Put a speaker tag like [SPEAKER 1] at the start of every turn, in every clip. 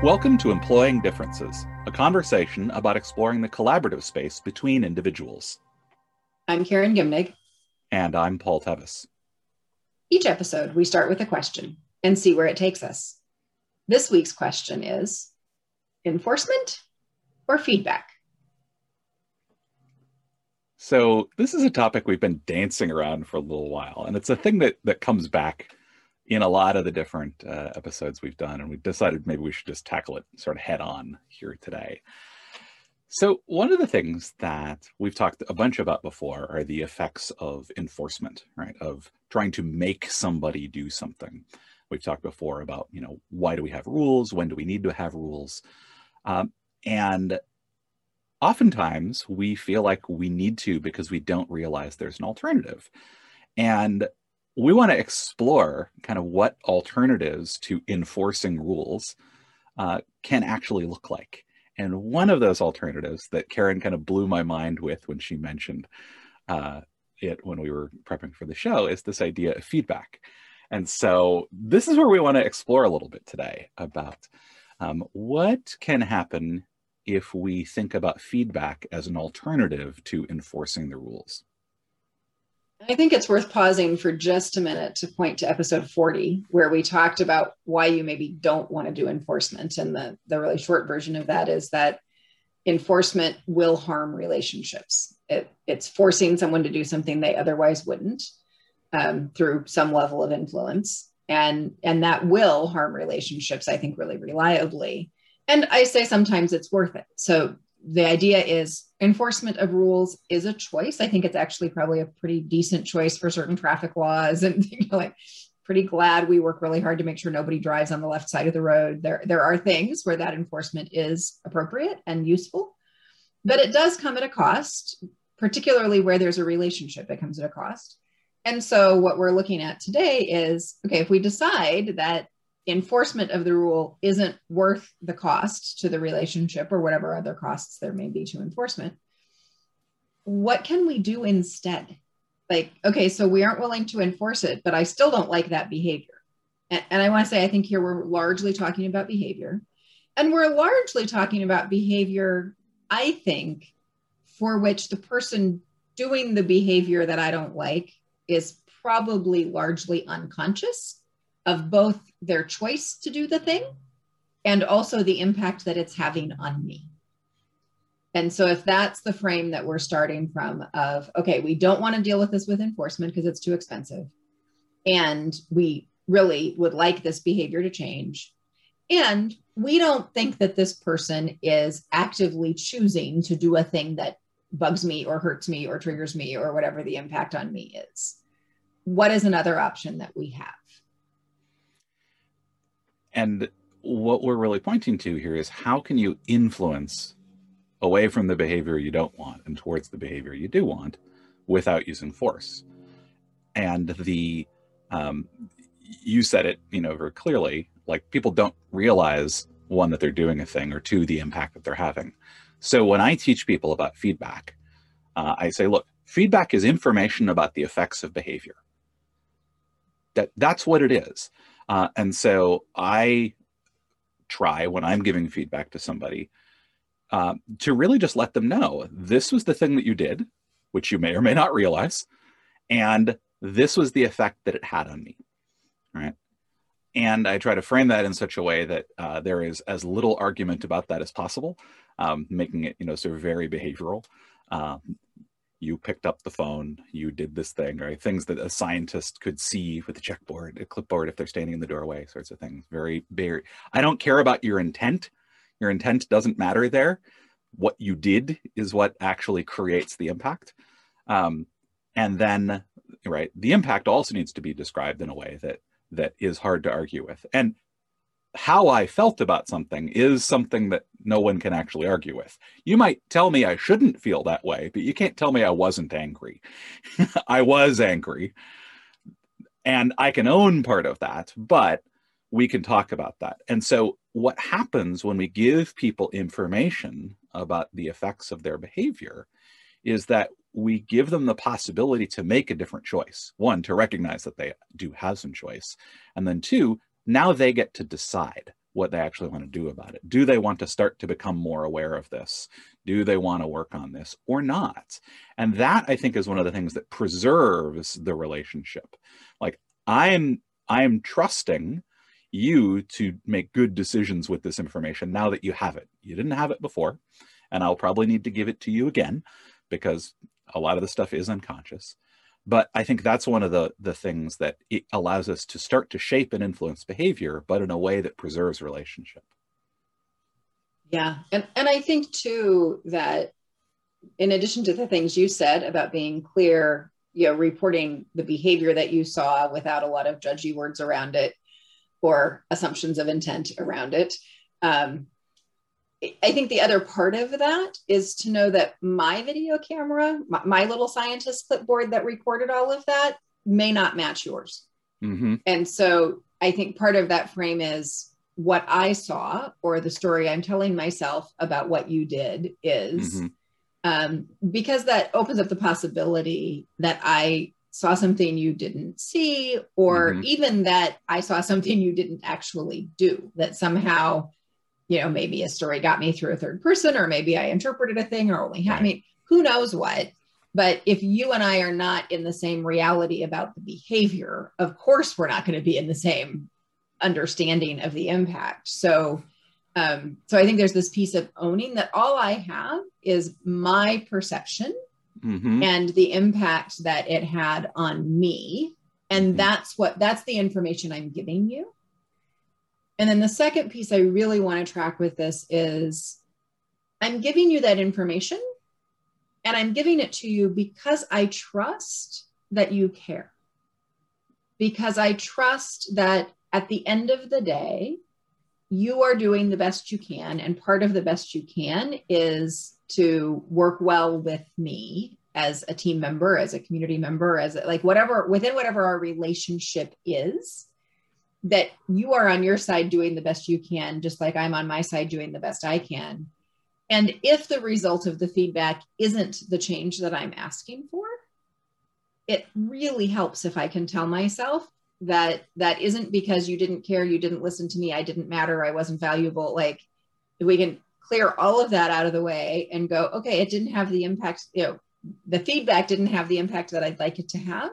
[SPEAKER 1] Welcome to Employing Differences, a conversation about exploring the collaborative space between individuals.
[SPEAKER 2] I'm Karen Gimnig.
[SPEAKER 1] And I'm Paul Tevis.
[SPEAKER 2] Each episode, we start with a question and see where it takes us. This week's question is enforcement or feedback?
[SPEAKER 1] So, this is a topic we've been dancing around for a little while, and it's a thing that, that comes back in a lot of the different uh, episodes we've done, and we decided maybe we should just tackle it sort of head on here today. So, one of the things that we've talked a bunch about before are the effects of enforcement, right? Of trying to make somebody do something. We've talked before about, you know, why do we have rules? When do we need to have rules? Um, and oftentimes we feel like we need to because we don't realize there's an alternative. And we want to explore kind of what alternatives to enforcing rules uh, can actually look like. And one of those alternatives that Karen kind of blew my mind with when she mentioned uh, it when we were prepping for the show is this idea of feedback. And so this is where we want to explore a little bit today about um, what can happen if we think about feedback as an alternative to enforcing the rules.
[SPEAKER 2] I think it's worth pausing for just a minute to point to episode 40, where we talked about why you maybe don't want to do enforcement. And the, the really short version of that is that enforcement will harm relationships. It, it's forcing someone to do something they otherwise wouldn't um, through some level of influence. And, and that will harm relationships, I think, really reliably. And I say sometimes it's worth it. So the idea is enforcement of rules is a choice. I think it's actually probably a pretty decent choice for certain traffic laws and you know, like pretty glad we work really hard to make sure nobody drives on the left side of the road. There, there are things where that enforcement is appropriate and useful, but it does come at a cost, particularly where there's a relationship, it comes at a cost. And so what we're looking at today is, okay, if we decide that enforcement of the rule isn't worth the cost to the relationship or whatever other costs there may be to enforcement, what can we do instead? Like, okay, so we aren't willing to enforce it, but I still don't like that behavior. And, and I want to say, I think here we're largely talking about behavior. And we're largely talking about behavior, I think, for which the person doing the behavior that I don't like is probably largely unconscious of both their choice to do the thing and also the impact that it's having on me. And so if that's the frame that we're starting from of okay, we don't want to deal with this with enforcement because it's too expensive and we really would like this behavior to change and we don't think that this person is actively choosing to do a thing that bugs me or hurts me or triggers me or whatever the impact on me is. What is another option that we have?
[SPEAKER 1] And what we're really pointing to here is how can you influence away from the behavior you don't want and towards the behavior you do want without using force? And the um, you said it, you know, very clearly. Like people don't realize one that they're doing a thing, or two, the impact that they're having. So when I teach people about feedback, uh, I say, look, feedback is information about the effects of behavior. That that's what it is. Uh, and so I try when I'm giving feedback to somebody uh, to really just let them know this was the thing that you did, which you may or may not realize, and this was the effect that it had on me. Right. And I try to frame that in such a way that uh, there is as little argument about that as possible, um, making it, you know, sort of very behavioral. Um, you picked up the phone, you did this thing, right? Things that a scientist could see with a checkboard, a clipboard if they're standing in the doorway, sorts of things. Very, very, I don't care about your intent. Your intent doesn't matter there. What you did is what actually creates the impact. Um, and then, right, the impact also needs to be described in a way that that is hard to argue with. And how I felt about something is something that no one can actually argue with. You might tell me I shouldn't feel that way, but you can't tell me I wasn't angry. I was angry. And I can own part of that, but we can talk about that. And so, what happens when we give people information about the effects of their behavior is that we give them the possibility to make a different choice. One, to recognize that they do have some choice. And then two, now they get to decide what they actually want to do about it. Do they want to start to become more aware of this? Do they want to work on this or not? And that I think is one of the things that preserves the relationship. Like I am I am trusting you to make good decisions with this information now that you have it. You didn't have it before, and I'll probably need to give it to you again because a lot of the stuff is unconscious but i think that's one of the the things that it allows us to start to shape and influence behavior but in a way that preserves relationship.
[SPEAKER 2] Yeah. And and i think too that in addition to the things you said about being clear you know reporting the behavior that you saw without a lot of judgy words around it or assumptions of intent around it um, I think the other part of that is to know that my video camera, my, my, little scientist clipboard that recorded all of that, may not match yours. Mm-hmm. And so I think part of that frame is what I saw or the story I'm telling myself about what you did is mm-hmm. um, because that opens up the possibility that I saw something you didn't see, or mm-hmm. even that I saw something you didn't actually do, that somehow you know, maybe a story got me through a third person, or maybe I interpreted a thing or only had, right. I mean, who knows what. But if you and I are not in the same reality about the behavior, of course, we're not going to be in the same understanding of the impact. So, um, so I think there's this piece of owning that all I have is my perception mm-hmm. and the impact that it had on me. And mm-hmm. that's what that's the information I'm giving you. And then the second piece I really want to track with this is I'm giving you that information and I'm giving it to you because I trust that you care. Because I trust that at the end of the day, you are doing the best you can. And part of the best you can is to work well with me as a team member, as a community member, as a, like whatever within whatever our relationship is that you are on your side doing the best you can, just like I'm on my side doing the best I can. And if the result of the feedback isn't the change that I'm asking for, it really helps if I can tell myself that that isn't because you didn't care, you didn't listen to me, I didn't matter, I wasn't valuable. Like we can clear all of that out of the way and go, okay, it didn't have the impact, you know, the feedback didn't have the impact that I'd like it to have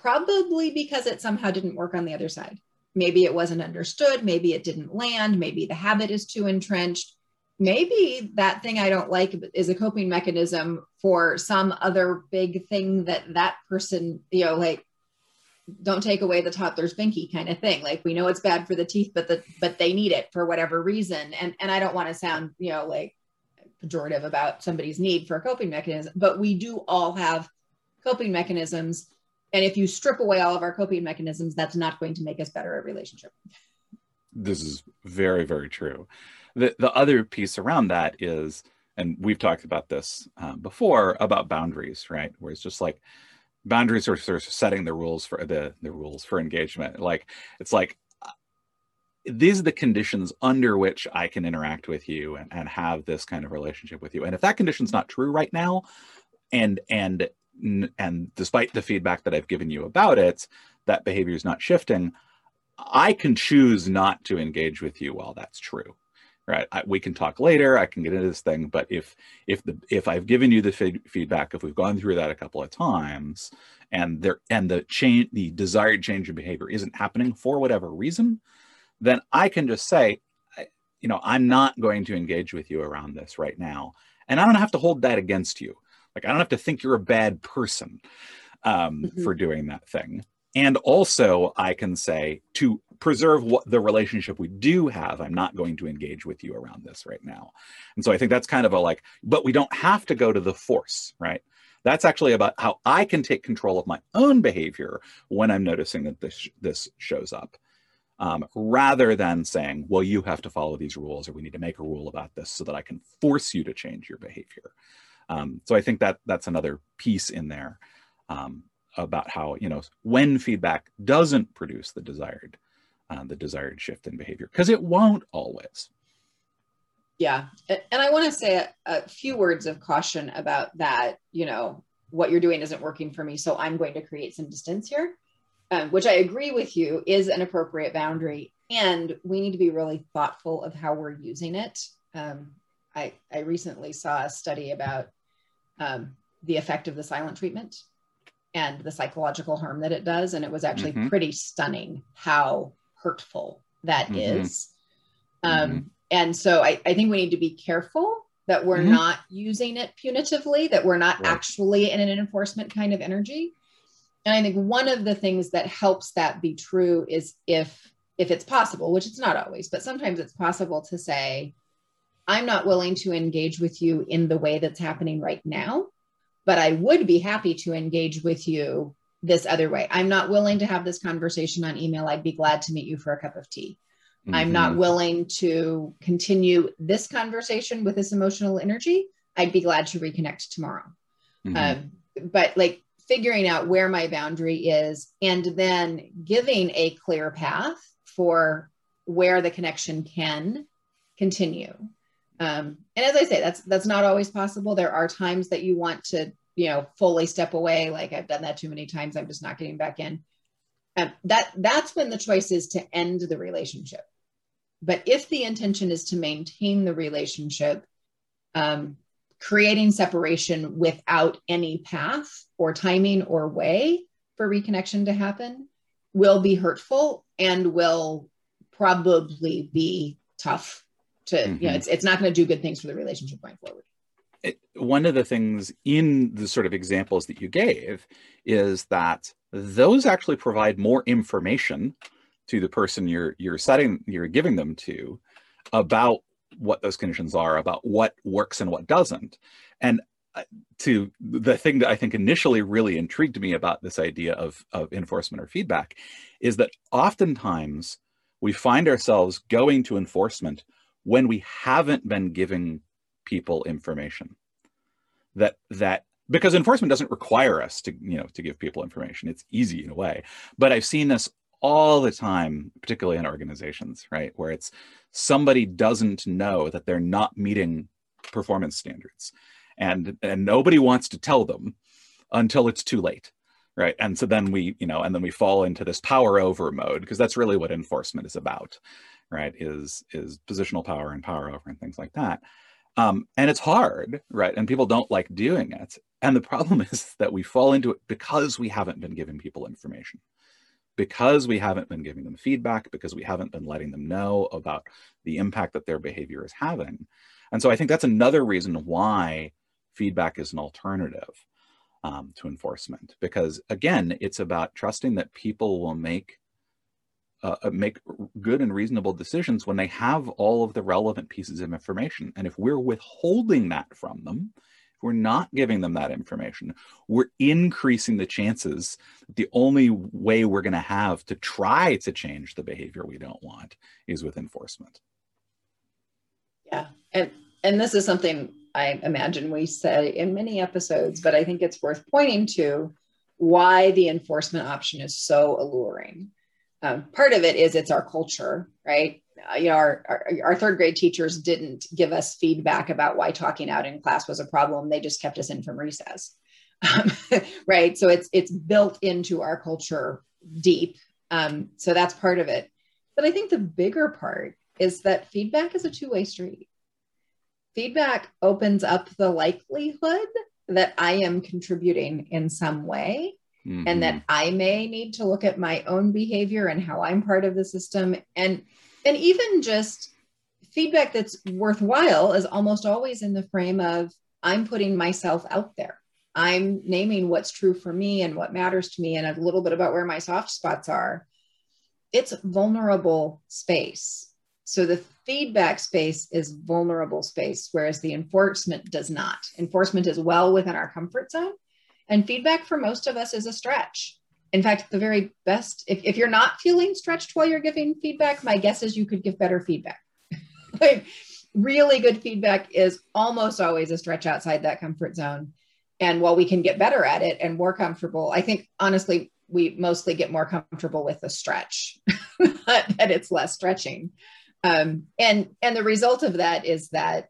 [SPEAKER 2] probably because it somehow didn't work on the other side. Maybe it wasn't understood. Maybe it didn't land. Maybe the habit is too entrenched. Maybe that thing I don't like is a coping mechanism for some other big thing that that person, you know, like don't take away the toddler's binky kind of thing. Like we know it's bad for the teeth, but the but they need it for whatever reason. And and I don't want to sound, you know, like pejorative about somebody's need for a coping mechanism, but we do all have coping mechanisms and if you strip away all of our coping mechanisms, that's not going to make us better at relationship.
[SPEAKER 1] This is very, very true. The, the other piece around that is, and we've talked about this um, before about boundaries, right? Where it's just like boundaries are sort of setting the rules for the, the rules for engagement. Like, it's like, these are the conditions under which I can interact with you and, and have this kind of relationship with you. And if that condition's not true right now, and and and despite the feedback that I've given you about it, that behavior is not shifting. I can choose not to engage with you while that's true, right? I, we can talk later. I can get into this thing, but if if the if I've given you the feedback, if we've gone through that a couple of times, and there and the change, the desired change in behavior isn't happening for whatever reason, then I can just say, you know, I'm not going to engage with you around this right now, and I don't have to hold that against you like I don't have to think you're a bad person um, mm-hmm. for doing that thing. And also, I can say to preserve what the relationship we do have, I'm not going to engage with you around this right now. And so I think that's kind of a like, but we don't have to go to the force, right? That's actually about how I can take control of my own behavior when I'm noticing that this this shows up, um, rather than saying, "Well, you have to follow these rules," or "We need to make a rule about this so that I can force you to change your behavior." Um, so I think that that's another piece in there um, about how you know when feedback doesn't produce the desired uh, the desired shift in behavior because it won't always.
[SPEAKER 2] Yeah, and I want to say a, a few words of caution about that. You know, what you're doing isn't working for me, so I'm going to create some distance here, um, which I agree with you is an appropriate boundary. and we need to be really thoughtful of how we're using it. Um, I, I recently saw a study about um, the effect of the silent treatment and the psychological harm that it does. And it was actually mm-hmm. pretty stunning how hurtful that mm-hmm. is. Um, mm-hmm. And so I, I, think we need to be careful that we're mm-hmm. not using it punitively, that we're not right. actually in an enforcement kind of energy. And I think one of the things that helps that be true is if if it's possible, which it's not always, but sometimes it's possible to say, I'm not willing to engage with you in the way that's happening right now but I would be happy to engage with you this other way. I'm not willing to have this conversation on email. I'd be glad to meet you for a cup of tea. Mm-hmm. I'm not willing to continue this conversation with this emotional energy. I'd be glad to reconnect tomorrow. Mm-hmm. Um, but like figuring out where my boundary is and then giving a clear path for where the connection can continue. Um, and as I say, that's that's not always possible. There are times that you want to, you know, fully step away. Like I've done that too many times. I'm just not getting back in. Um, that that's when the choice is to end the relationship. But if the intention is to maintain the relationship, um, creating separation without any path or timing or way for reconnection to happen will be hurtful and will probably be tough to mm-hmm. you know it's, it's not going to do good things for the relationship going forward
[SPEAKER 1] it, one of the things in the sort of examples that you gave is that those actually provide more information to the person you're you're setting you're giving them to about what those conditions are about what works and what doesn't and uh, to the thing that i think initially really intrigued me about this idea of of enforcement or feedback is that oftentimes we find ourselves going to enforcement when we haven't been giving people information that that because enforcement doesn't require us to you know to give people information. It's easy in a way. But i've seen this all the time particularly in organizations right where it's somebody doesn't know that they're not meeting performance standards. And and nobody wants to tell them until it's too late right? And so then we you know and then we fall into this power over mode because that's really what enforcement is about right is is positional power and power over and things like that. Um, and it's hard right and people don't like doing it. And the problem is that we fall into it because we haven't been giving people information because we haven't been giving them feedback because we haven't been letting them know about the impact that their behavior is having. And so i think that's another reason why feedback is an alternative um, to enforcement. Because again it's about trusting that people will make uh, uh, make good and reasonable decisions when they have all of the relevant pieces of information. And if we're withholding that from them, if we're not giving them that information, we're increasing the chances that the only way we're going to have to try to change the behavior we don't want is with enforcement.
[SPEAKER 2] Yeah. And and this is something I imagine we said in many episodes, but I think it's worth pointing to why the enforcement option is so alluring um, part of it is it's our culture, right? Uh, you know, our, our, our third grade teachers didn't give us feedback about why talking out in class was a problem. They just kept us in from recess, um, right? So it's it's built into our culture deep. Um, so that's part of it. But I think the bigger part is that feedback is a two way street. Feedback opens up the likelihood that I am contributing in some way mm-hmm. and that mm-hmm. I may need to look at my own behavior and how I'm part of the system and and even just feedback that's worthwhile is almost always in the frame of I'm putting myself out there. I'm naming what's true for me and what matters to me and a little bit about where my soft spots are. It's vulnerable space. So the feedback space is vulnerable space, whereas the enforcement does not. Enforcement is well within our comfort zone. And feedback for most of us is a stretch. In fact, the very best, if, if you're not feeling stretched while you're giving feedback, my guess is you could give better feedback. like, really good feedback is almost always a stretch outside that comfort zone. And while we can get better at it and more comfortable, I think honestly, we mostly get more comfortable with the stretch, that it's less stretching. Um, and and the result of that is that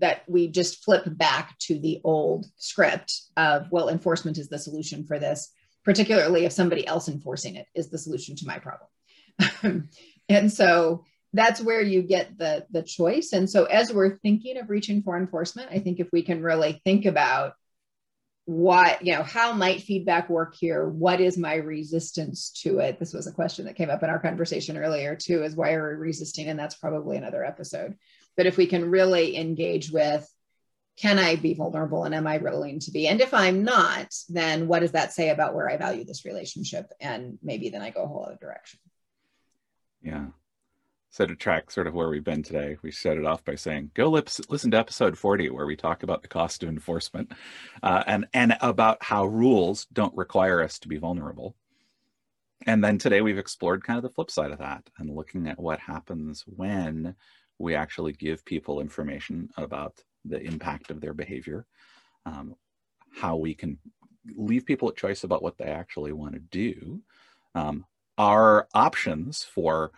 [SPEAKER 2] that we just flip back to the old script of well enforcement is the solution for this particularly if somebody else enforcing it is the solution to my problem. And so that's where you get the the choice. And so as we're thinking of reaching for enforcement, I think if we can really think about what you know how might feedback work here? What is my resistance to it? This was a question that came up in our conversation earlier too is why are we resisting? And that's probably another episode but if we can really engage with can i be vulnerable and am i willing to be? And if i'm not then what does that say about where i value this relationship? And maybe then i go a whole other direction.
[SPEAKER 1] Yeah. So to track sort of where we've been today, we started off by saying, go listen to episode 40, where we talk about the cost of enforcement uh, and, and about how rules don't require us to be vulnerable. And then today we've explored kind of the flip side of that and looking at what happens when we actually give people information about the impact of their behavior, um, how we can leave people a choice about what they actually want to do, um, our options for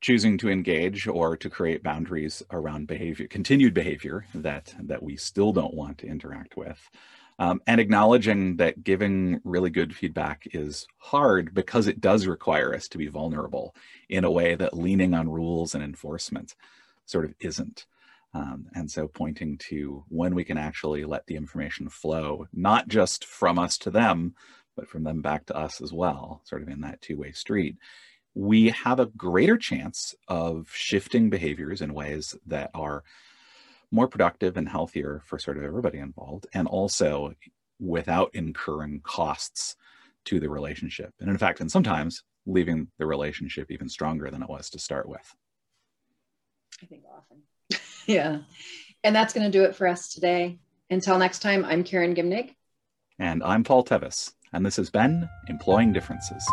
[SPEAKER 1] choosing to engage or to create boundaries around behavior, continued behavior that that we still don't want to interact with. Um, and acknowledging that giving really good feedback is hard because it does require us to be vulnerable in a way that leaning on rules and enforcement sort of isn't. Um, and so pointing to when we can actually let the information flow, not just from us to them, but from them back to us as well, sort of in that two way street, we have a greater chance of shifting behaviors in ways that are more productive and healthier for sort of everybody involved, and also without incurring costs to the relationship. And in fact, and sometimes leaving the relationship even stronger than it was to start with.
[SPEAKER 2] I think often. yeah. And that's going to do it for us today. Until next time, I'm Karen Gimnig.
[SPEAKER 1] And I'm Paul Tevis. And this has been Employing Differences.